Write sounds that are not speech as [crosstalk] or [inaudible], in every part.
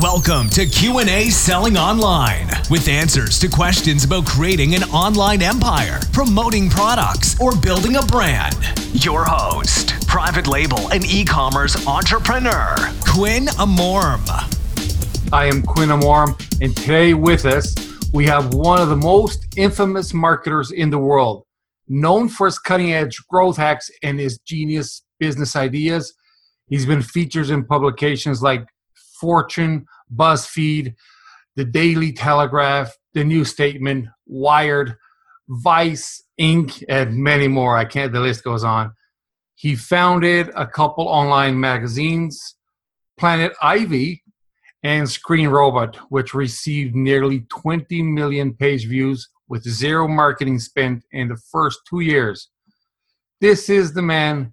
Welcome to Q&A Selling Online with answers to questions about creating an online empire, promoting products, or building a brand. Your host, private label and e-commerce entrepreneur, Quinn Amorm. I am Quinn Amorm, and today with us we have one of the most infamous marketers in the world, known for his cutting-edge growth hacks and his genius business ideas. He's been featured in publications like Fortune, BuzzFeed, The Daily Telegraph, The New Statesman, Wired, Vice, Inc., and many more. I can't, the list goes on. He founded a couple online magazines, Planet Ivy and Screen Robot, which received nearly 20 million page views with zero marketing spent in the first two years. This is the man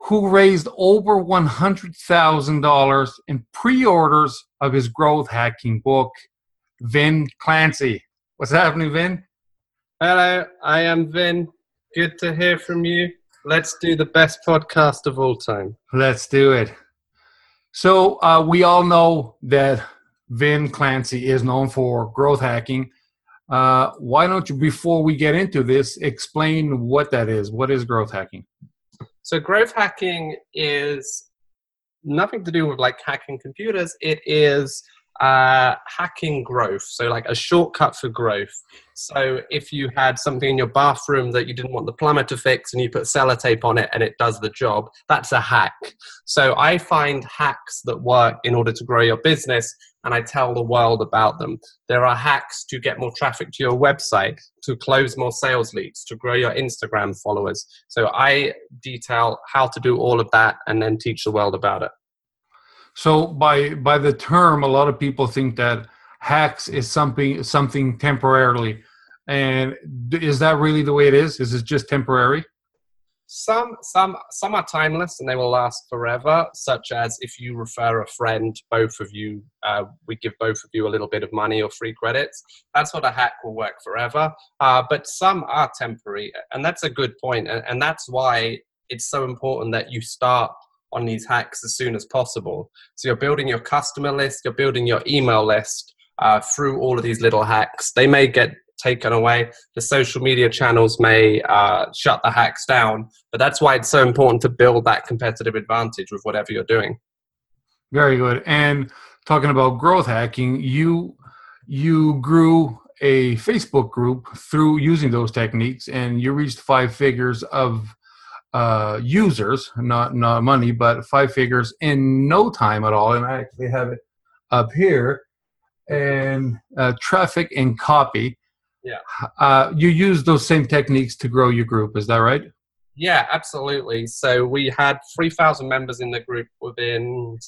who raised over $100,000 in pre orders of his growth hacking book, Vin Clancy. What's happening, Vin? Hello, I am Vin. Good to hear from you. Let's do the best podcast of all time. Let's do it. So, uh, we all know that Vin Clancy is known for growth hacking. Uh, why don't you, before we get into this, explain what that is? What is growth hacking? So growth hacking is nothing to do with like hacking computers. It is uh, hacking growth. So like a shortcut for growth. So if you had something in your bathroom that you didn't want the plumber to fix and you put sellotape on it and it does the job, that's a hack. So I find hacks that work in order to grow your business and I tell the world about them. There are hacks to get more traffic to your website, to close more sales leads, to grow your Instagram followers. So I detail how to do all of that and then teach the world about it. So by by the term, a lot of people think that hacks is something something temporarily. And is that really the way it is? Is it just temporary? Some some some are timeless and they will last forever. Such as if you refer a friend, both of you, uh, we give both of you a little bit of money or free credits. That sort of hack will work forever. Uh, but some are temporary, and that's a good point, and, and that's why it's so important that you start on these hacks as soon as possible. So you're building your customer list, you're building your email list uh, through all of these little hacks. They may get taken away. The social media channels may uh, shut the hacks down, but that's why it's so important to build that competitive advantage with whatever you're doing. Very good. And talking about growth hacking, you you grew a Facebook group through using those techniques, and you reached five figures of uh, users, not not money, but five figures in no time at all. And I actually have it up here. And uh, traffic and copy. Yeah. Uh, you use those same techniques to grow your group. Is that right? Yeah, absolutely. So we had 3,000 members in the group within,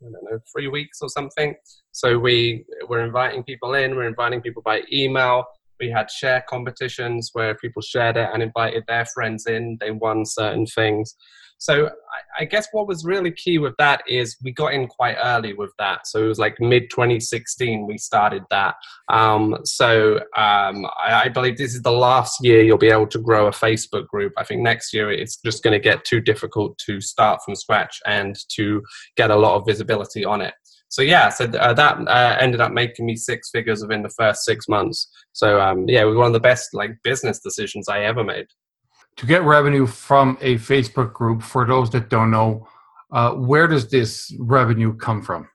I don't know, three weeks or something. So we were inviting people in, we're inviting people by email. We had share competitions where people shared it and invited their friends in. They won certain things. So I, I, guess what was really key with that is we got in quite early with that. So it was like mid 2016 we started that. Um, so um, I, I, believe this is the last year you'll be able to grow a Facebook group. I think next year it's just going to get too difficult to start from scratch and to get a lot of visibility on it. So yeah, so uh, that uh, ended up making me six figures within the first six months. So um, yeah, it was one of the best like business decisions I ever made to get revenue from a Facebook group, for those that don't know, uh, where does this revenue come from?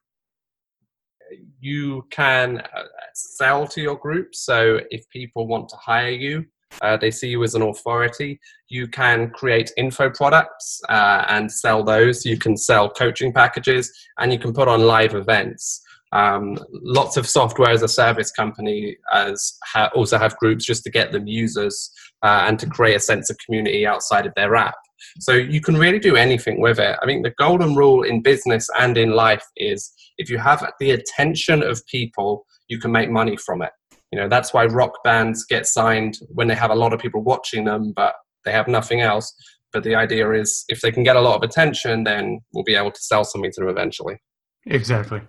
You can uh, sell to your group. So if people want to hire you, uh, they see you as an authority. You can create info products uh, and sell those. You can sell coaching packages and you can put on live events. Um, lots of software as a service company as ha- also have groups just to get them users uh, and to create a sense of community outside of their app. So you can really do anything with it. I mean, the golden rule in business and in life is if you have the attention of people, you can make money from it. You know, that's why rock bands get signed when they have a lot of people watching them, but they have nothing else. But the idea is if they can get a lot of attention, then we'll be able to sell something to them eventually. Exactly.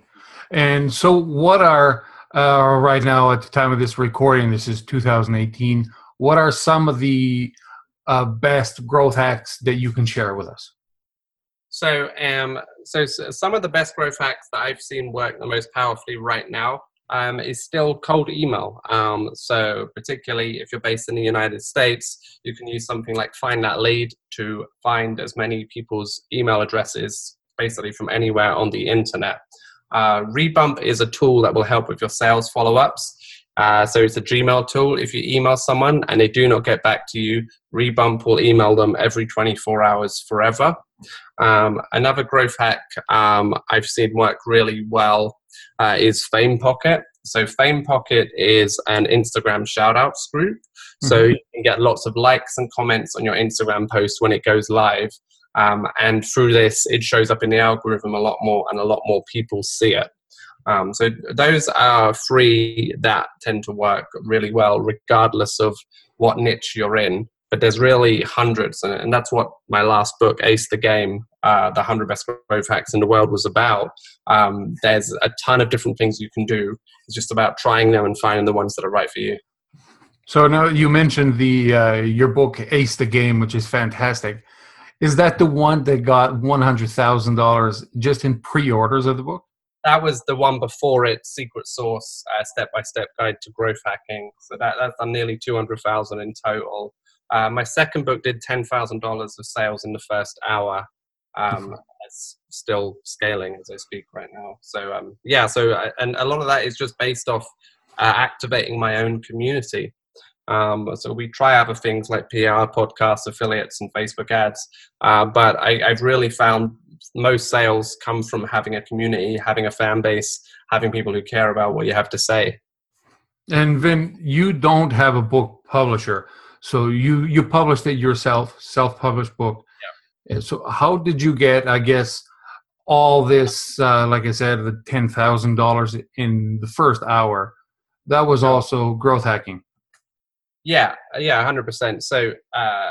And so, what are uh, right now at the time of this recording? This is 2018. What are some of the uh, best growth hacks that you can share with us? So, um, so, so some of the best growth hacks that I've seen work the most powerfully right now um, is still cold email. Um, so, particularly if you're based in the United States, you can use something like Find That Lead to find as many people's email addresses basically from anywhere on the internet. Uh, Rebump is a tool that will help with your sales follow ups. Uh, so it's a Gmail tool. If you email someone and they do not get back to you, Rebump will email them every 24 hours forever. Um, another growth hack um, I've seen work really well uh, is Fame Pocket. So Fame Pocket is an Instagram shoutouts group. Mm-hmm. So you can get lots of likes and comments on your Instagram post when it goes live. Um, and through this, it shows up in the algorithm a lot more, and a lot more people see it. Um, so those are three that tend to work really well, regardless of what niche you're in. But there's really hundreds, and, that's what my last book, Ace the Game, uh, the 100 best growth hacks in the world, was about. Um, there's a ton of different things you can do. It's just about trying them and finding the ones that are right for you. So now you mentioned the uh, your book Ace the Game, which is fantastic. Is that the one that got one hundred thousand dollars just in pre-orders of the book? that was the one before it, Secret Sauce, Step by Step Guide to Growth Hacking. So that, that's nearly 200,000 in total. Uh, my second book did $10,000 of sales in the first hour. Um, it's still scaling as I speak right now. So um, yeah, so uh, and a lot of that is just based off uh, activating my own community. Um, so we try other things like PR, podcasts, affiliates, and Facebook ads. Uh, but I, I've really found most sales come from having a community, having a fan base, having people who care about what you have to say. And Vin, you don't have a book publisher, so you you published it yourself, self-published book. Yeah. So how did you get? I guess all this, uh, like I said, the ten thousand dollars in the first hour. That was also growth hacking. Yeah, yeah, hundred percent. So uh,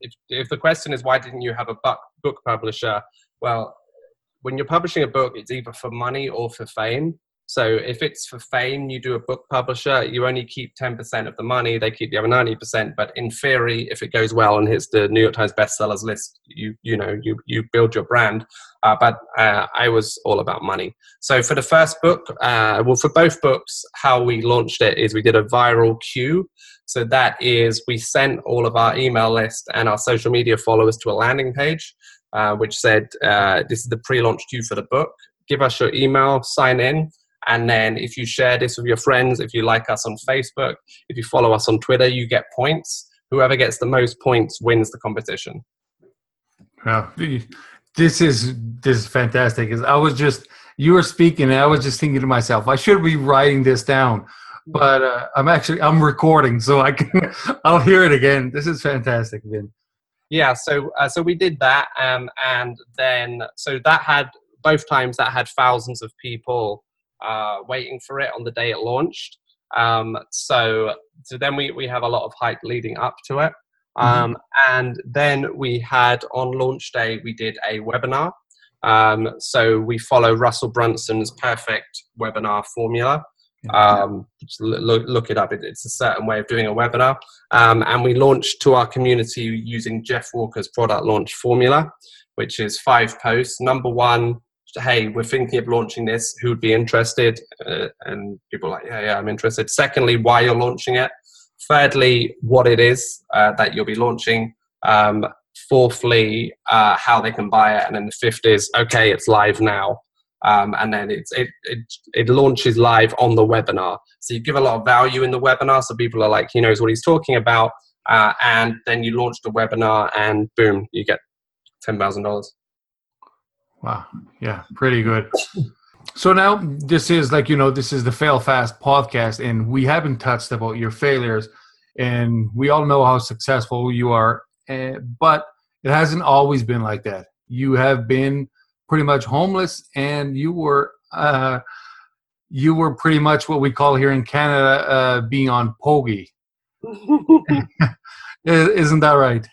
if, if the question is why didn't you have a book, book publisher, well, when you're publishing a book, it's either for money or for fame. So if it's for fame, you do a book publisher, you only keep 10% of the money, they keep the other 90%. But in theory, if it goes well and hits the New York Times bestsellers list, you you know you you build your brand. Uh, but uh, I was all about money. So for the first book, uh, well, for both books, how we launched it is we did a viral queue. So that is we sent all of our email list and our social media followers to a landing page. Uh, which said, uh, This is the pre launch queue for the book. Give us your email, sign in, and then if you share this with your friends, if you like us on Facebook, if you follow us on Twitter, you get points. Whoever gets the most points wins the competition. Well, this is this is fantastic. I was just you were speaking, and I was just thinking to myself, I should be writing this down, but uh, I'm actually I'm recording, so I can [laughs] I'll hear it again. This is fantastic, Vin. Yeah, so uh, so we did that, um, and then so that had both times that had thousands of people uh, waiting for it on the day it launched. Um, so, so then we, we have a lot of hype leading up to it. Mm-hmm. Um, mm-hmm. And then we had on launch day, we did a webinar. Um, so we follow Russell Brunson's perfect webinar formula. Um, look, look, it up. It, it's a certain way of doing a webinar. Um, and we launched to our community using Jeff Walker's product launch formula, which is five posts. Number one, hey, we're thinking of launching this. Who would be interested? Uh, and people like, yeah, yeah, I'm interested. Secondly, why you're launching it. Thirdly, what it is uh, that you'll be launching. Um, fourthly, uh, how they can buy it. And then the fifth is, okay, it's live now. Um, and then it, it, it launches live on the webinar. So you give a lot of value in the webinar, so people are like, he knows what he's talking about. Uh, and then you launch the webinar, and boom, you get ten thousand dollars. Wow. Yeah, pretty good. So now this is like, you know, this is the Fail Fast podcast, and we haven't touched about your failures, and we all know how successful you are, uh, but it hasn't always been like that. You have been pretty much homeless, and you were uh, you were pretty much what we call here in Canada uh, being on pogie. [laughs] [laughs] Isn't that right?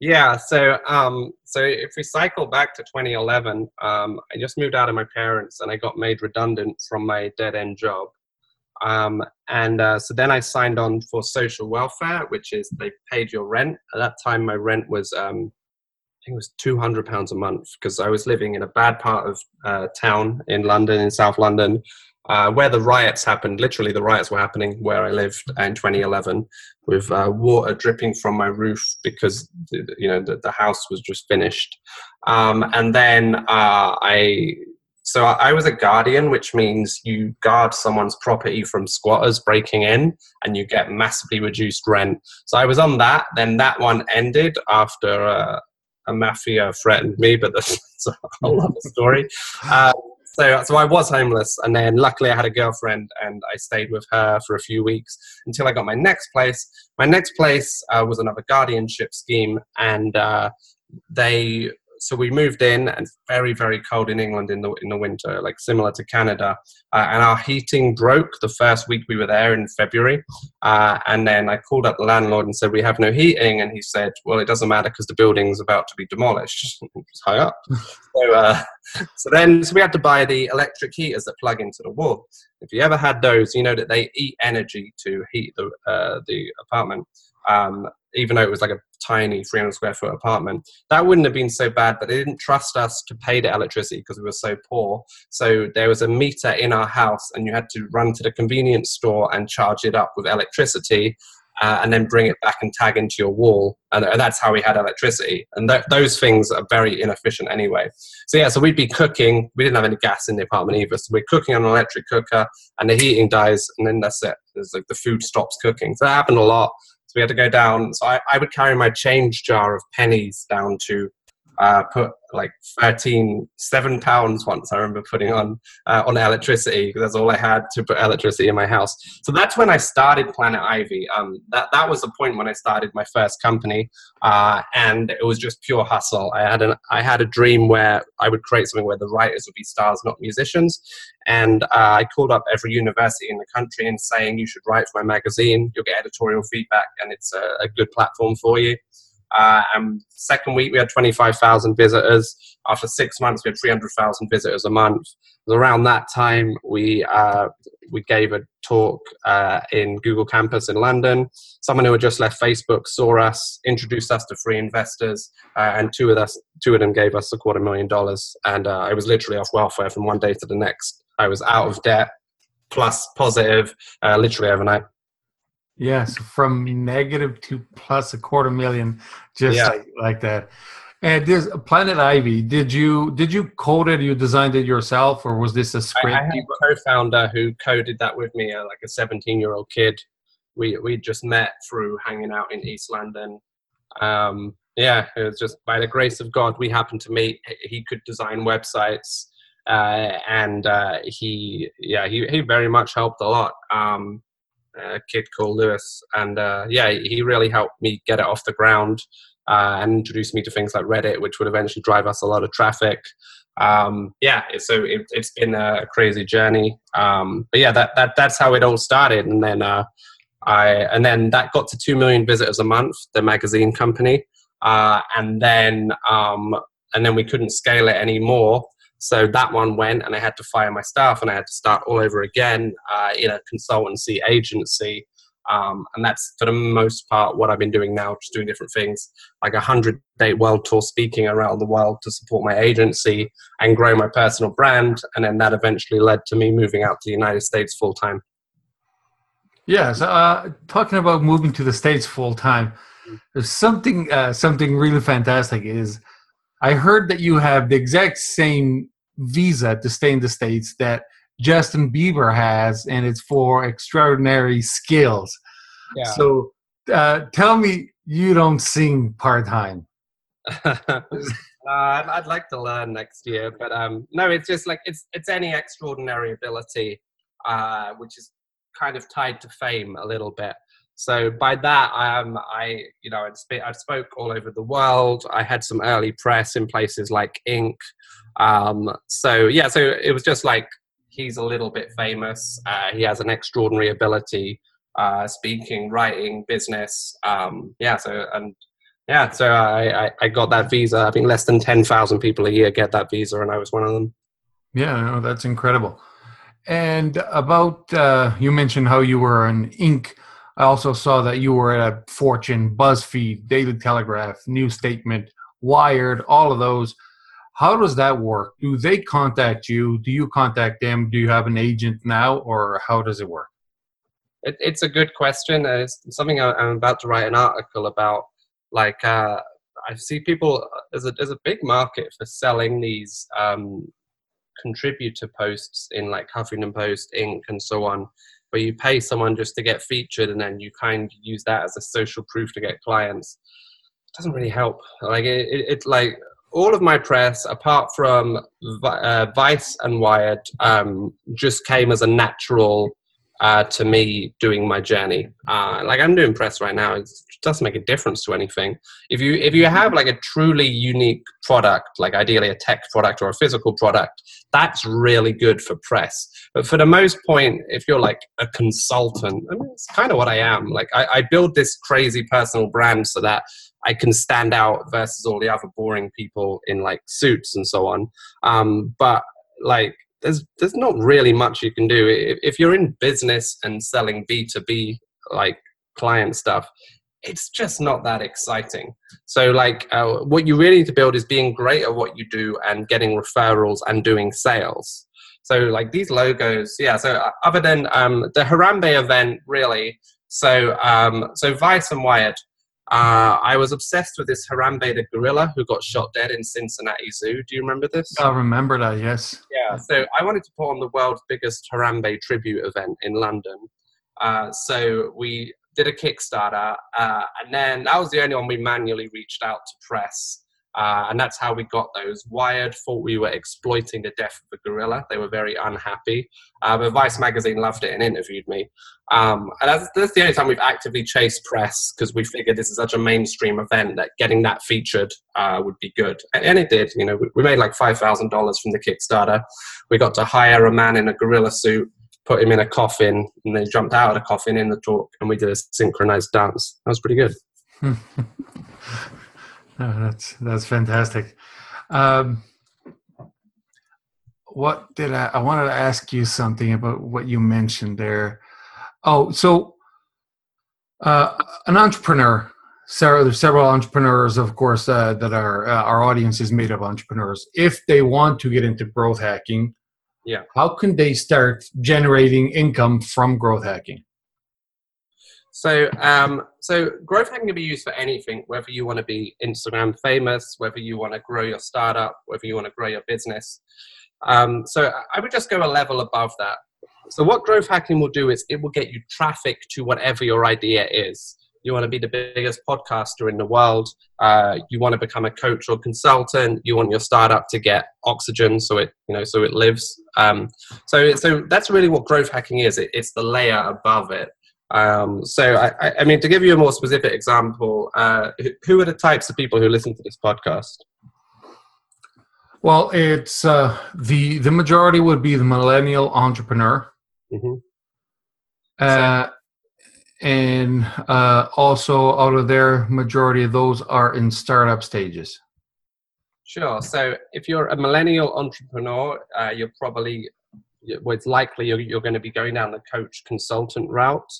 Yeah. So, um, so if we cycle back to 2011, um, I just moved out of my parents and I got made redundant from my dead end job. Um, and uh, so then I signed on for social welfare, which is they paid your rent. At that time, my rent was um, think it was two hundred pounds a month because I was living in a bad part of uh, town in London, in South London, uh, where the riots happened. Literally, the riots were happening where I lived in 2011, with uh, water dripping from my roof because you know the, the house was just finished. Um, and then uh, I so I was a guardian, which means you guard someone's property from squatters breaking in and you get massively reduced rent. So I was on that. Then that one ended after uh, a mafia threatened me, but that's [laughs] a whole other story. So, so I was homeless, and then luckily I had a girlfriend, and I stayed with her for a few weeks until I got my next place. My next place uh, was another guardianship scheme, and uh, they so we moved in and very very cold in england in the in the winter like similar to canada. Uh, and our heating broke the first week we were there in february. Uh, and then i called up the landlord and said we have no heating. And he said well it doesn't matter because the building's about to be demolished. [laughs] It's high up. [laughs] So uh, [laughs] so then so we had to buy the electric heaters that plug into the wall. If you ever had those you know that they eat energy to heat the uh, the apartment um, even though it was like a tiny 300 square foot apartment. That wouldn't have been so bad, but they didn't trust us to pay the electricity because we were so poor. So there was a meter in our house, and you had to run to the convenience store and charge it up with electricity. Uh, and then bring it back and tag into your wall. And, that's how we had electricity. And th- those things are very inefficient anyway. So, yeah, so we'd be cooking. We didn't have any gas in the apartment either. So we're cooking on an electric cooker and the heating dies, and then that's it. There's like the food stops cooking. So that happened a lot. So we had to go down. So I, I would carry my change jar of pennies down to uh, put like 13, seven pounds once I remember putting on uh, on electricity because that's all I had to put electricity in my house. So that's when I started Planet Ivy. Um, that that was the point when I started my first company, uh, and it was just pure hustle. I had an I had a dream where I would create something where the writers would be stars, not musicians. And uh, I called up every university in the country and saying you should write for my magazine. You'll get editorial feedback, and it's a, a good platform for you. Uh, and second week, we had 25,000 visitors. After six months, we had 300,000 visitors a month. Around that time, we uh, we gave a talk uh, in Google Campus in London. Someone who had just left Facebook saw us, introduced us to free investors, uh, and two of us, two of them gave us a quarter million dollars. And uh, I was literally off welfare from one day to the next. I was out of debt, plus positive, uh, literally overnight. Yes, from negative to plus a quarter million, just yeah. like, like that. And this Planet Ivy, did you did you code it? You designed it yourself, or was this a script? I, I had a co-founder who coded that with me, uh, like a 17 year old kid. We we just met through hanging out in East London. Um, yeah, it was just by the grace of God we happened to meet. He could design websites, uh, and uh, he yeah he he very much helped a lot. Um, a kid called Lewis, and uh, yeah, he really helped me get it off the ground uh, and introduced me to things like Reddit, which would eventually drive us a lot of traffic. Um, yeah, so it, has been a crazy journey. Um, but yeah, that, that that's how it all started, and then uh, I and then that got to two million visitors a month, the magazine company, uh, and then um, and then we couldn't scale it anymore. So that one went, and I had to fire my staff, and I had to start all over again uh, in a consultancy agency. Um, and that's for the most part what I've been doing now, just doing different things, like a hundred day world tour speaking around the world to support my agency and grow my personal brand. And then that eventually led to me moving out to the United States full time. Yes, uh, talking about moving to the states full time, there's something uh, something really fantastic is I heard that you have the exact same visa to stay in the States that Justin Bieber has, and it's for extraordinary skills. Yeah. So uh, tell me you don't sing part time. [laughs] uh, I'd like to learn next year, but um, no, it's just like it's it's any extraordinary ability, uh, which is kind of tied to fame a little bit. So by that, I, you know, I'd, I'd spoke all over the world. I had some early press in places like Inc. Um, so yeah, so it was just like he's a little bit famous. Uh, he has an extraordinary ability, uh, speaking, writing, business. Um, yeah, so and yeah, so I, I, I got that visa. I think less than ten thousand people a year get that visa, and I was one of them. Yeah, no, that's incredible. And about uh, you mentioned how you were an Inc I also saw that you were at Fortune, BuzzFeed, Daily Telegraph, New Statesman, Wired, all of those. How does that work? Do they contact you? Do you contact them? Do you have an agent now, or how does it work? It, it's a good question. It's something I'm about to write an article about. Like, uh, I see people there's a there's a big market for selling these um, contributor posts in like Huffington Post, Inc., and so on, where you pay someone just to get featured, and then you kind of use that as a social proof to get clients. It doesn't really help. Like it, it like all of my press, apart from uh, Vice and Wired, um, just came as a natural uh, to me doing my journey. Uh, like I'm doing press right now, it doesn't make a difference to anything. If you if you have like a truly unique product, like ideally a tech product or a physical product, that's really good for press. But for the most point, if you're like a consultant, I mean, it's kind of what I am. Like I, I build this crazy personal brand so that I can stand out versus all the other boring people in like suits and so on. Um, but like there's there's not really much you can do if, if you're in business and selling b2b like client stuff it's just not that exciting so like uh, what you really need to build is being great at what you do and getting referrals and doing sales so like these logos yeah so uh, other than um, the harambe event really so um, so vice and wired uh, I was obsessed with this Harambe the gorilla who got shot dead in Cincinnati Zoo. Do you remember this? I remember that, yes. Yeah, so I wanted to put on the world's biggest Harambe tribute event in London. Uh, so we did a Kickstarter, uh, and then that was the only one we manually reached out to press. Uh, and that's how we got those. Wired thought we were exploiting the death of the gorilla. They were very unhappy. Uh, but Vice magazine loved it and interviewed me. Um, and that's, that's, the only time we've actively chased press because we figured this is such a mainstream event that getting that featured uh, would be good. And, and, it did. You know, we, we made like $5,000 from the Kickstarter. We got to hire a man in a gorilla suit put him in a coffin and then jumped out of the coffin in the talk and we did a synchronized dance. That was pretty good. [laughs] Oh, that's that's fantastic. Um, what did I? I wanted to ask you something about what you mentioned there. Oh, so uh, an entrepreneur. Sarah, there's several entrepreneurs, of course, uh, that are uh, our audience is made of entrepreneurs. If they want to get into growth hacking, yeah, how can they start generating income from growth hacking? So, um, so growth hacking can be used for anything, whether you want to be Instagram famous, whether you want to grow your startup, whether you want to grow your business. Um, so I would just go a level above that. So what growth hacking will do is it will get you traffic to whatever your idea is. You want to be the biggest podcaster in the world. Uh, you want to become a coach or consultant. You want your startup to get oxygen so it you know so it lives. Um, so so that's really what growth hacking is. It, it's the layer above it. Um, so, I, I, mean, to give you a more specific example, uh, who are the types of people who listen to this podcast? Well, it's uh, the the majority would be the millennial entrepreneur, mm-hmm. uh, and uh, also out of their majority of those are in startup stages. Sure. So, if you're a millennial entrepreneur, uh, you're probably well, it's likely you're, you're going to be going down the coach consultant route.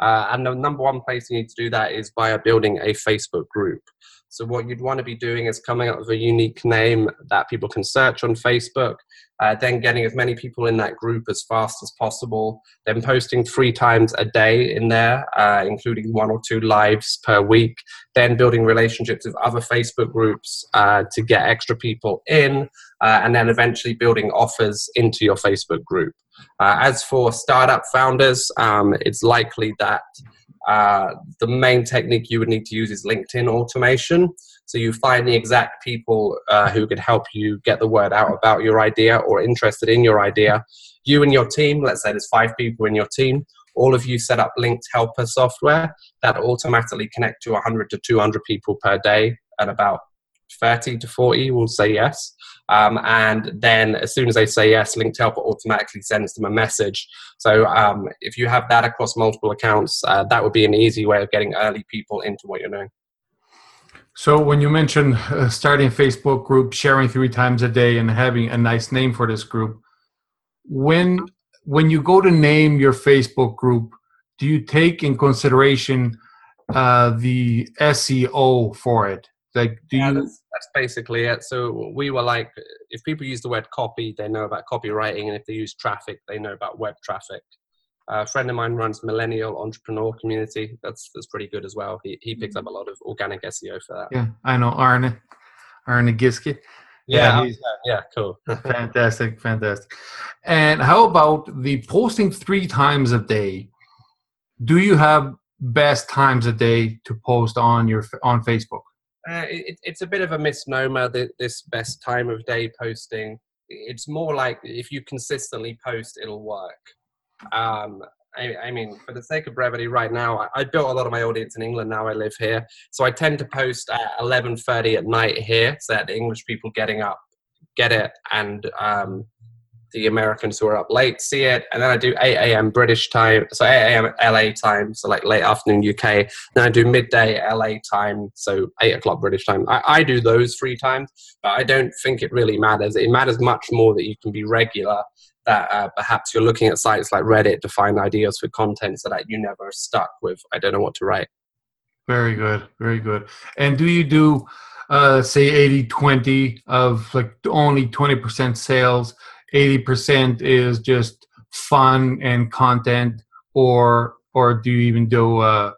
Uh, and the number one place you need to do that is via building a Facebook group. So, what you'd want to be doing is coming up with a unique name that people can search on Facebook, uh, then getting as many people in that group as fast as possible, then posting three times a day in there, uh, including one or two lives per week, then building relationships with other Facebook groups uh, to get extra people in, uh, and then eventually building offers into your Facebook group. Uh, as for startup founders, um, it's likely that uh, the main technique you would need to use is LinkedIn automation. So you find the exact people uh, who could help you get the word out about your idea or interested in your idea. You and your team, let's say there's five people in your team, all of you set up linked helper software that automatically connect to 100 to 200 people per day at about 30 to 40 will say yes. Um, and then as soon as they say yes, Linked Helper automatically sends them a message. So um, if you have that across multiple accounts, uh, that would be an easy way of getting early people into what you're doing. So when you mentioned uh, starting a Facebook group, sharing three times a day, and having a nice name for this group, when when you go to name your Facebook group, do you take in consideration uh, the SEO for it? Like, do yeah, you? that's, that's basically it. So we were like, if people use the word copy, they know about copywriting, and if they use traffic, they know about web traffic. Uh, a friend of mine runs Millennial Entrepreneur Community. That's that's pretty good as well. He he picks up a lot of organic SEO for that. Yeah, I know Arne, Arne Giske. Yeah, he's- yeah, cool. [laughs] fantastic, fantastic. And how about the posting three times a day? Do you have best times a day to post on your on Facebook? Uh, it, it's a bit of a misnomer that this best time of day posting. It's more like if you consistently post, it'll work. Um, I, I mean, for the sake of brevity, right now, I, I built a lot of my audience in England. Now I live here, so I tend to post at 11:30 at night here, so that the English people getting up get it, and um, the Americans who are up late see it. And then I do 8 a.m. British time, so 8 a.m. LA time, so like late afternoon UK. Then I do midday LA time, so 8 o'clock British time. I, I do those three times, but I don't think it really matters. It matters much more that you can be regular, that uh, perhaps you're looking at sites like Reddit to find ideas for content so that you never stuck with, I don't know what to write. Very good, very good. And do you do, uh, say, 80 20 of like only 20% sales, 80% is just fun and content, or or do you even do uh,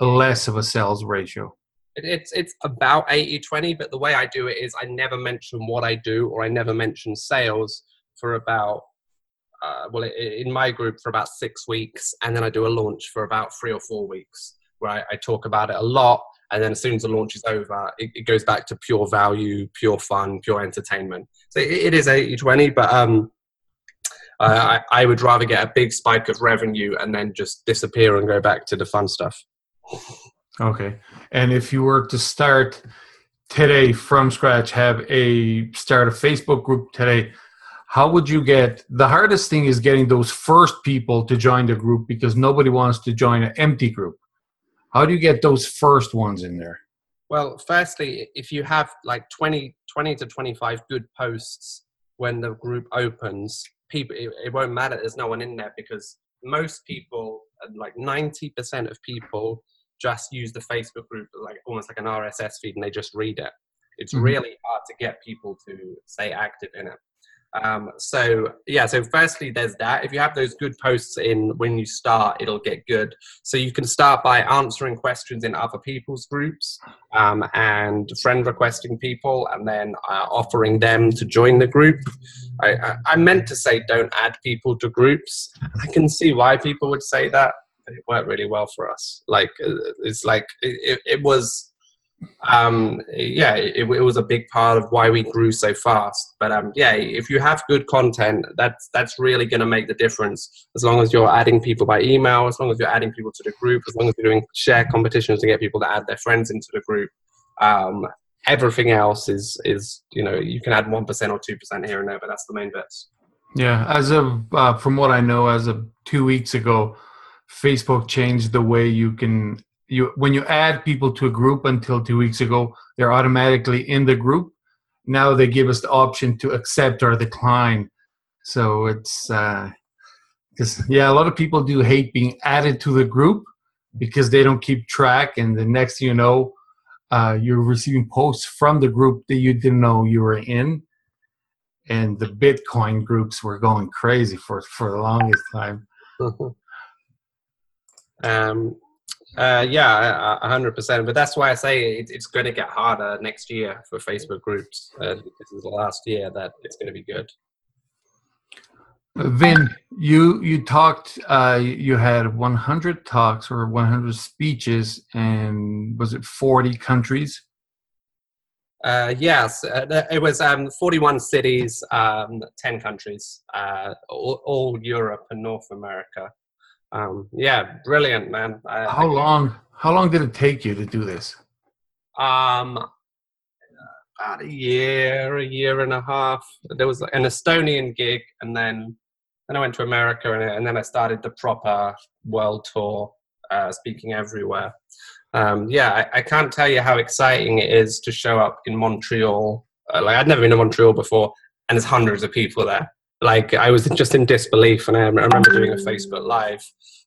a less of a sales ratio? It's it's about 80 20, but the way I do it is I never mention what I do or I never mention sales for about, uh, well, in my group for about six weeks. And then I do a launch for about three or four weeks where I, I talk about it a lot. And then as soon as the launch is over, it, it goes back to pure value, pure fun, pure entertainment. So it, it is 80 20, but um, I, I would rather get a big spike of revenue and then just disappear and go back to the fun stuff. Okay. And if you were to start today from scratch, have a start a Facebook group today, how would you get the hardest thing is getting those first people to join the group because nobody wants to join an empty group. How do you get those first ones in there? Well, firstly, if you have like 20, 20 to 25 good posts when the group opens, people it, it won't matter there's no one in there because most people, like 90% of people, just use the Facebook group like almost like an RSS feed and they just read it. It's Mhm. really hard to get people to stay active in it. Um, so yeah, so firstly, there's that. If you have those good posts in when you start, it'll get good. So you can start by answering questions in other people's groups um, and friend requesting people, and then uh, offering them to join the group. I, I, I meant to say don't add people to groups. I can see why people would say that. It worked really well for us. Like uh, it's like it, it was um yeah it, it was a big part of why we grew so fast. But um yeah if you have good content that's that's really going to make the difference. As long as you're adding people by email as long as you're adding people to the group as long as you're doing share competitions to get people to add their friends into the group um everything else is is you know you can add 1% or 2% here and there but that's the main bits Yeah, as of uh, from what I know, as of two weeks ago, Facebook changed the way you can you when you add people to a group. Until two weeks ago, they're automatically in the group. Now they give us the option to accept or decline. So it's because yeah, a lot of people do hate being added to the group because they don't keep track, and the next you know, uh, you're receiving posts from the group that you didn't know you were in and the Bitcoin groups were going crazy for for the longest time. [laughs] um uh, yeah, a hundred percent. But that's why I say it, it's going to get harder next year for Facebook groups. Uh, this is the last year that it's going to be good. Vin, you you talked. Uh, you had 100 talks or 100 speeches, and was it 40 countries? Uh, yes, uh, it was um, 41 cities, um, 10 countries, uh, all, all Europe and North America. Um, yeah, brilliant, man. I, How long? How long did it take you to do this? Um, about a year, a year and a half. There was an Estonian gig, and then then I went to America, and, and then I started the proper world tour, uh, speaking everywhere. Um, yeah, I, I can't tell you how exciting it is to show up in Montreal. Uh, like I'd never been to Montreal before, and there's hundreds of people there. Like I was just in disbelief, and I, remember doing a Facebook live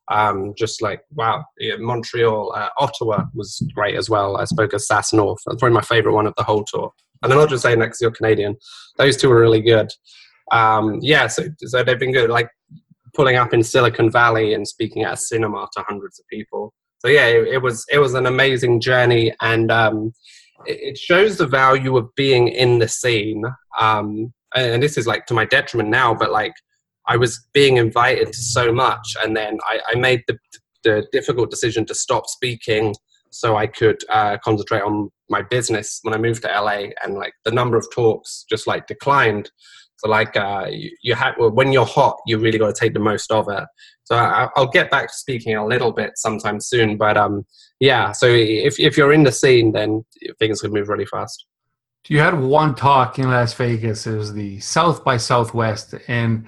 Um, just like wow, yeah, Montreal, uh, Ottawa was great as well. I spoke at SaaS North. That's probably my favorite one of the whole tour. And then not just that because you're Canadian. Those two were really good. Um, yeah, so so they've been good. Like pulling up in Silicon Valley and speaking at a cinema to hundreds of people. So yeah, it, it was it was an amazing journey, and um, it, it, shows the value of being in the scene. Um, and, this is like to my detriment now, but like I was being invited to so much, and then I, I made the, the difficult decision to stop speaking so I could uh, concentrate on my business when I moved to LA, and like the number of talks just like declined. So like uh, you, you have when you're hot, you really got to take the most of it. So I, will get back to speaking a little bit sometime soon, but um, yeah. So if if you're in the scene, then things can move really fast. You had one talk in Las Vegas. It was the South by Southwest, and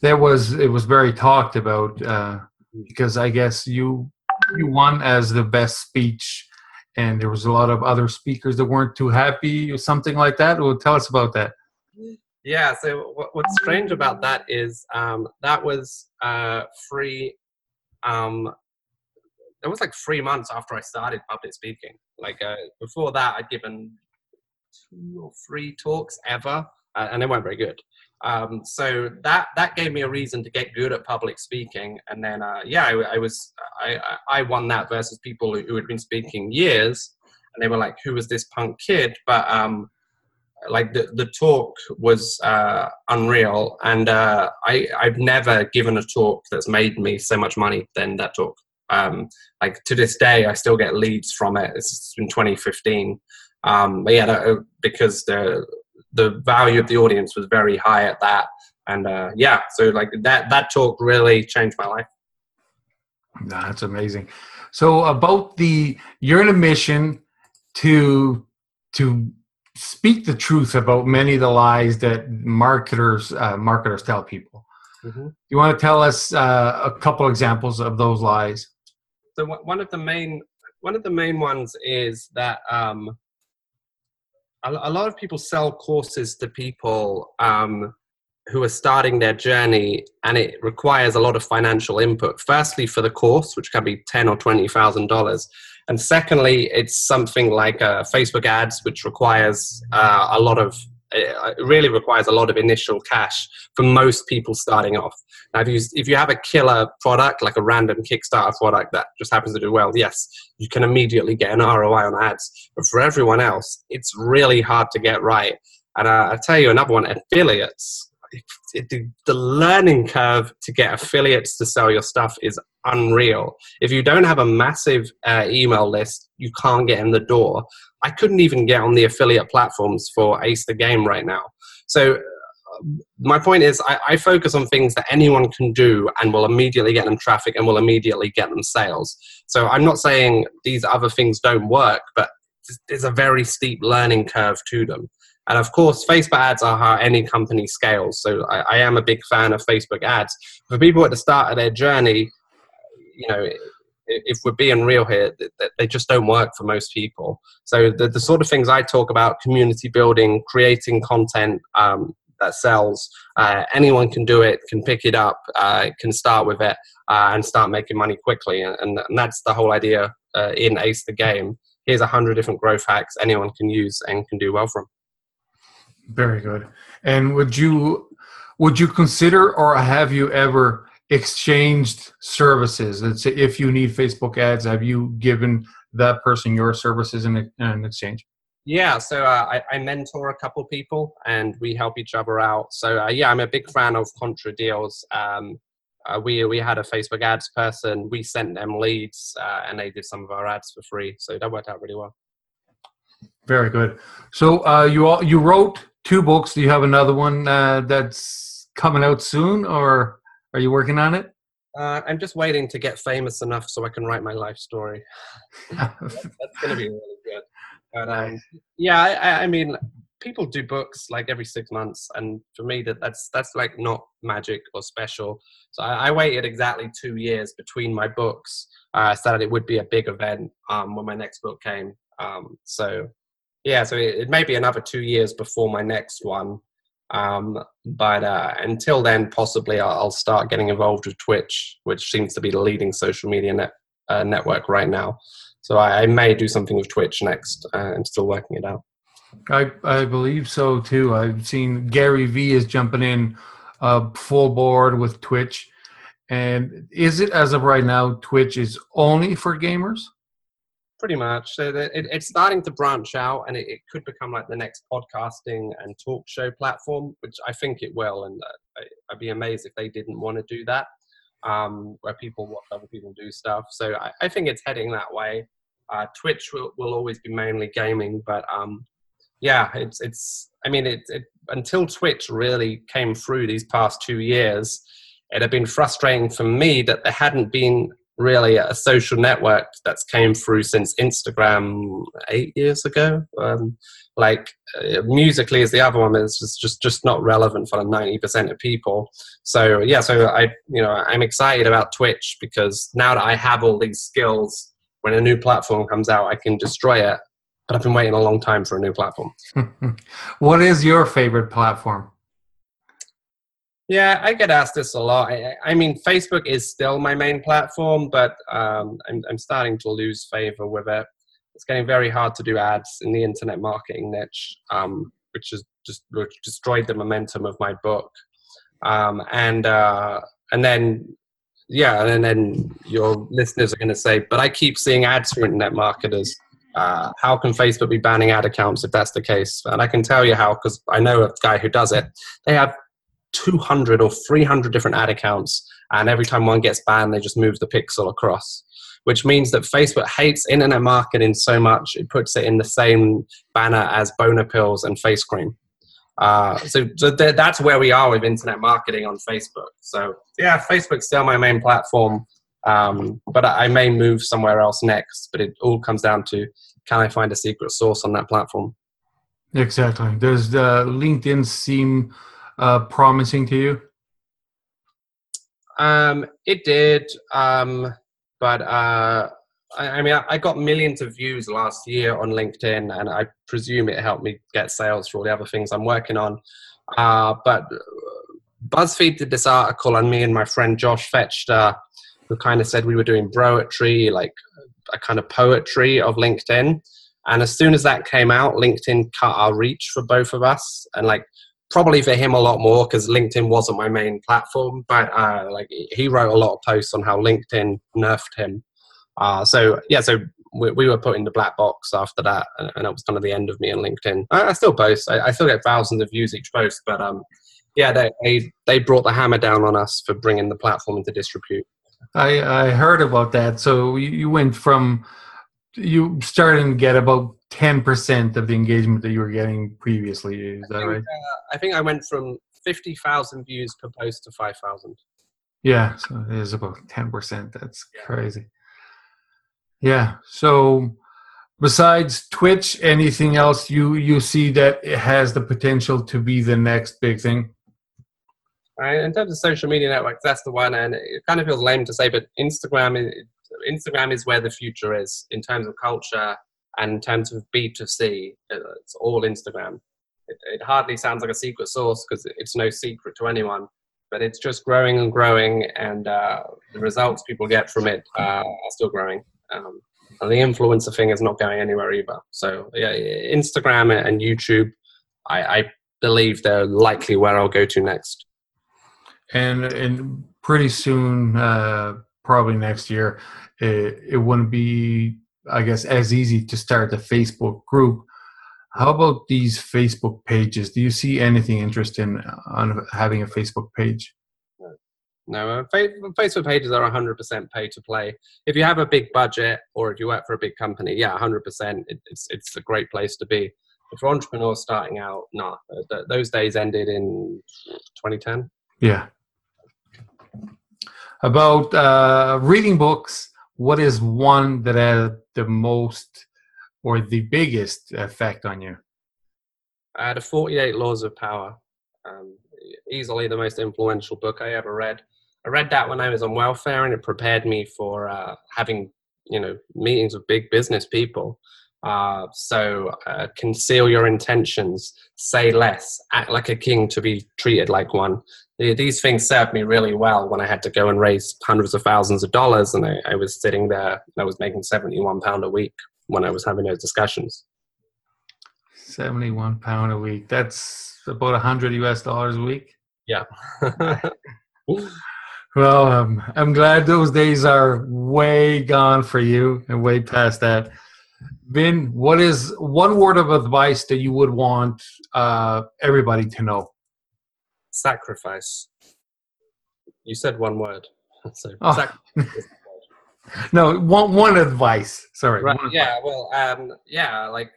there was it was very talked about uh, because I guess you you won as the best speech, and there was a lot of other speakers that weren't too happy or something like that. Well, tell us about that. Yeah. So what's strange about that is um, that was uh, free. Um, it was like three months after I started public speaking. Like uh, before that, I'd given two or three talks ever, uh, and they weren't very good. Um, so that that gave me a reason to get good at public speaking, and then uh, yeah, I, I was I, I won that versus people who, had been speaking years, and they were like, "Who was this punk kid?" But um, like the the talk was uh, unreal, and uh, I I've never given a talk that's made me so much money than that talk. Um, like to this day, I still get leads from it. It's in 2015. Um, but yeah, that, uh, because the the value of the audience was very high at that, and uh, yeah, so like that that talk really changed my life. That's amazing. So about the you're in a mission to to speak the truth about many of the lies that marketers uh, marketers tell people. Mm-hmm. You want to tell us uh, a couple examples of those lies? So one of the main one of the main ones is that um, a, lot of people sell courses to people um, who are starting their journey, and it requires a lot of financial input. Firstly, for the course, which can be ten or twenty thousand dollars, and secondly, it's something like uh, Facebook ads, which requires uh, a lot of it really requires a lot of initial cash for most people starting off. Now, if you, if you have a killer product, like a random Kickstarter product that just happens to do well, yes, you can immediately get an ROI on ads. But for everyone else, it's really hard to get right. And uh, I'll tell you another one affiliates. It, the learning curve to get affiliates to sell your stuff is unreal. If you don't have a massive uh, email list, you can't get in the door. I couldn't even get on the affiliate platforms for Ace the Game right now. So uh, my point is I, I, focus on things that anyone can do and will immediately get them traffic and will immediately get them sales so i'm not saying these other things don't work but there's a very steep learning curve to them and of course facebook ads are how any company scales so i, I am a big fan of facebook ads for people at the start of their journey you know if we're being real here, they just don't work for most people. So the, the sort of things I talk about, community building, creating content um, that sells, uh, anyone can do it, can pick it up, uh, can start with it, uh, and start making money quickly. And, and that's the whole idea uh, in Ace the Game. Here's a hundred different growth hacks anyone can use and can do well from. Very good. And would you would you consider or have you ever exchanged services. It's if you need Facebook ads, have you given that person your services in, in exchange? Yeah, so uh, I, I, mentor a couple people and we help each other out. So uh, yeah, I'm a big fan of Contra deals. Um, uh, we we had a Facebook ads person. We sent them leads uh, and they did some of our ads for free. So that worked out really well. Very good. So uh, you all you wrote two books. Do you have another one uh, that's coming out soon, or are you working on it? Uh, I'm just waiting to get famous enough so I can write my life story. [laughs] That's going to be really good. But um, yeah, I, I, mean, people do books like every six months, and for me, that that's that's like not magic or special. So I, I waited exactly two years between my books, uh, so that it would be a big event um, when my next book came. Um, so yeah, so it, it may be another two years before my next one, Um, but uh, until then, possibly I'll, I'll, start getting involved with Twitch, which seems to be the leading social media net, uh, network right now. So I, I, may do something with Twitch next. Uh, I'm still working it out. I, I believe so too. I've seen Gary Vee is jumping in uh, full board with Twitch. And is it as of right now, Twitch is only for gamers? Pretty much. So it, it's starting to branch out, and it, it, could become like the next podcasting and talk show platform, which I think it will. And uh, I, would be amazed if they didn't want to do that, um, where people watch other people do stuff. So I, I think it's heading that way. Uh, Twitch will, will always be mainly gaming, but um, yeah, it's it's. I mean, it, it until Twitch really came through these past two years, it had been frustrating for me that there hadn't been really a social network that's came through since Instagram eight years ago. Um, like uh, Musical.ly is the other one is just, just just not relevant for 90% of people. So yeah so i you know i'm excited about twitch because now that i have all these skills when a new platform comes out i can destroy it. But i've been waiting a long time for a new platform. [laughs] What is your favorite platform yeah, I get asked this a lot. I, I mean, Facebook is still my main platform, but um, I'm, I'm starting to lose favor with it. It's getting very hard to do ads in the internet marketing niche, um, which has just which destroyed the momentum of my book. Um, and uh, and then yeah, and then your listeners are going to say, but I keep seeing ads for internet marketers. Uh, how can Facebook be banning ad accounts if that's the case? And I can tell you how because I know a guy who does it. They have 200 or 300 different ad accounts, and every time one gets banned, they just move the pixel across. Which means that Facebook hates internet marketing so much it puts it in the same banner as boner pills and face cream. Uh, so, so th- that's where we are with internet marketing on Facebook. So yeah, Facebook's still my main platform, um, but I, I may move somewhere else next. But it all comes down to can I find a secret source on that platform? Exactly. Does uh, LinkedIn seem uh, promising to you? Um, it did, um, but uh, I, I, mean, I got millions of views last year on LinkedIn, and I presume it helped me get sales for all the other things I'm working on. Uh, but BuzzFeed did this article on me and my friend Josh Fechter, who kind of said we were doing poetry, like a kind of poetry of LinkedIn. And as soon as that came out, LinkedIn cut our reach for both of us. And like probably for him a lot more because LinkedIn wasn't my main platform. But uh, like he wrote a lot of posts on how LinkedIn nerfed him. Uh, so yeah, so we, we, were put in the black box after that, and, and it was kind of the end of me on LinkedIn. I, I still post. I, I, still get thousands of views each post, but um, yeah, they, they they brought the hammer down on us for bringing the platform into disrepute. I I heard about that. So you went from you started to get about 10% of the engagement that you were getting previously. Is that think, right? Uh, I think I went from 50,000 views per post to 5,000. Yeah, so it is about 10%. That's yeah. crazy. Yeah. So besides Twitch, anything else you you see that it has the potential to be the next big thing? Right. In terms of social media networks, that's the one, and it kind of feels lame to say, but Instagram is Instagram is where the future is in terms of culture and in terms of B2C, it's all Instagram. It, it hardly sounds like a secret source because it's no secret to anyone, but it's just growing and growing, and uh, the results people get from it uh, are still growing. Um, and the influencer thing is not going anywhere either. So, yeah, Instagram and YouTube, I, I believe they're likely where I'll go to next. And and pretty soon, uh, probably next year, it, it wouldn't be I guess, as easy to start a Facebook group. How about these Facebook pages? Do you see anything interesting on having a Facebook page? No, uh, Facebook pages are 100% pay to play. If you have a big budget or if you work for a big company, yeah, 100%, it's, it's a great place to be. But for entrepreneurs starting out, no, nah, those days ended in 2010. Yeah. About uh, reading books, what is one that had the most or the biggest effect on you? I had a 48 Laws of Power. Um, easily the most influential book I ever read. I read that when I was on welfare, and it prepared me for uh, having you know meetings with big business people. Uh, so uh, conceal your intentions, say less, act like a king to be treated like one. These things served me really well when I had to go and raise hundreds of thousands of dollars, and I, I was sitting there and I was making seventy-one pound a week when I was having those discussions. Seventy-one pound a week. That's about a hundred US dollars a week. Yeah. [laughs] well, um, I'm glad those days are way gone for you and way past that. Vin, what is one word of advice that you would want uh, everybody to know? Sacrifice. You said one word. [laughs] So oh. [laughs] no, one one advice. Sorry. Right. One yeah. Well. Um. Yeah. Like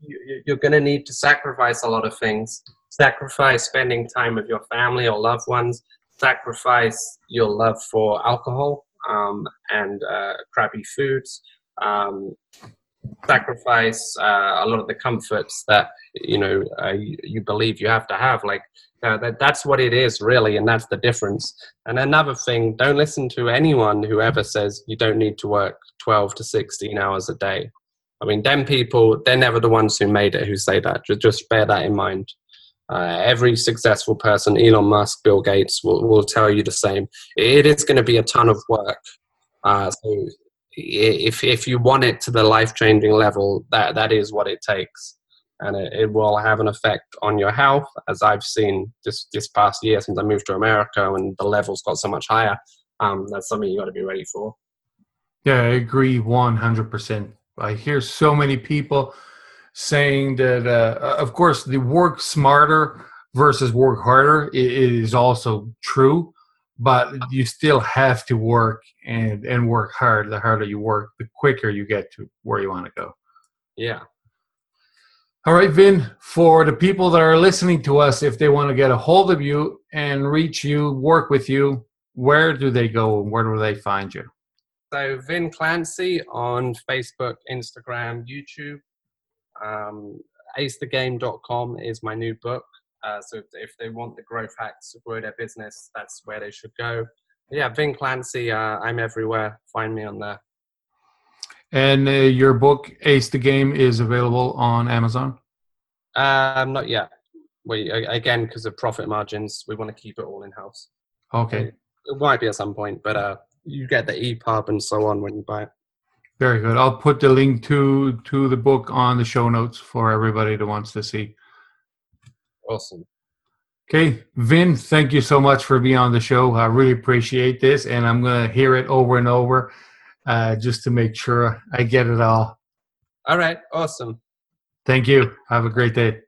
you, you're going to need to sacrifice a lot of things. Sacrifice spending time with your family or loved ones. Sacrifice your love for alcohol um, and uh, crappy foods. Um, sacrifice uh, a lot of the comforts that you know uh, you, believe you have to have like uh, that, that's what it is really and that's the difference. And another thing don't listen to anyone who ever says you don't need to work 12 to 16 hours a day. I mean them people they're never the ones who made it who say that. Just, just bear that in mind. Uh, every successful person elon musk bill gates will, will tell you the same. It is going to be a ton of work. Uh, so if if you want it to the life changing level, that that is what it takes, and it, it, will have an effect on your health, as I've seen just this past year since I moved to America, and the levels got so much higher. Um, that's something you got to be ready for. Yeah, I agree one hundred percent. I hear so many people saying that, uh, of course, the work smarter versus work harder is also true but you still have to work and and work hard. The harder you work the quicker you get to where you want to go. Yeah. All right vin for the people that are listening to us if they want to get a hold of you and reach you work with you where do they go and where do they find you? So vin clancy on facebook instagram youtube. Um, acethegame.com is my new book uh, so if they want the growth hacks to grow their business, that's where they should go. But yeah, Vin Clancy, uh, I'm everywhere. Find me on there. And uh, your book, Ace the Game, is available on Amazon? Um, not yet. We again because of profit margins, we want to keep it all in house. Okay. It, it might be at some point, but uh, you get the EPUB and so on when you buy it. Very good. I'll put the link to to the book on the show notes for everybody that wants to see. Awesome. Okay, Vin, thank you so much for being on the show. I really appreciate this, and I'm going to hear it over and over uh, just to make sure I get it all. All right, awesome. Thank you. Have a great day.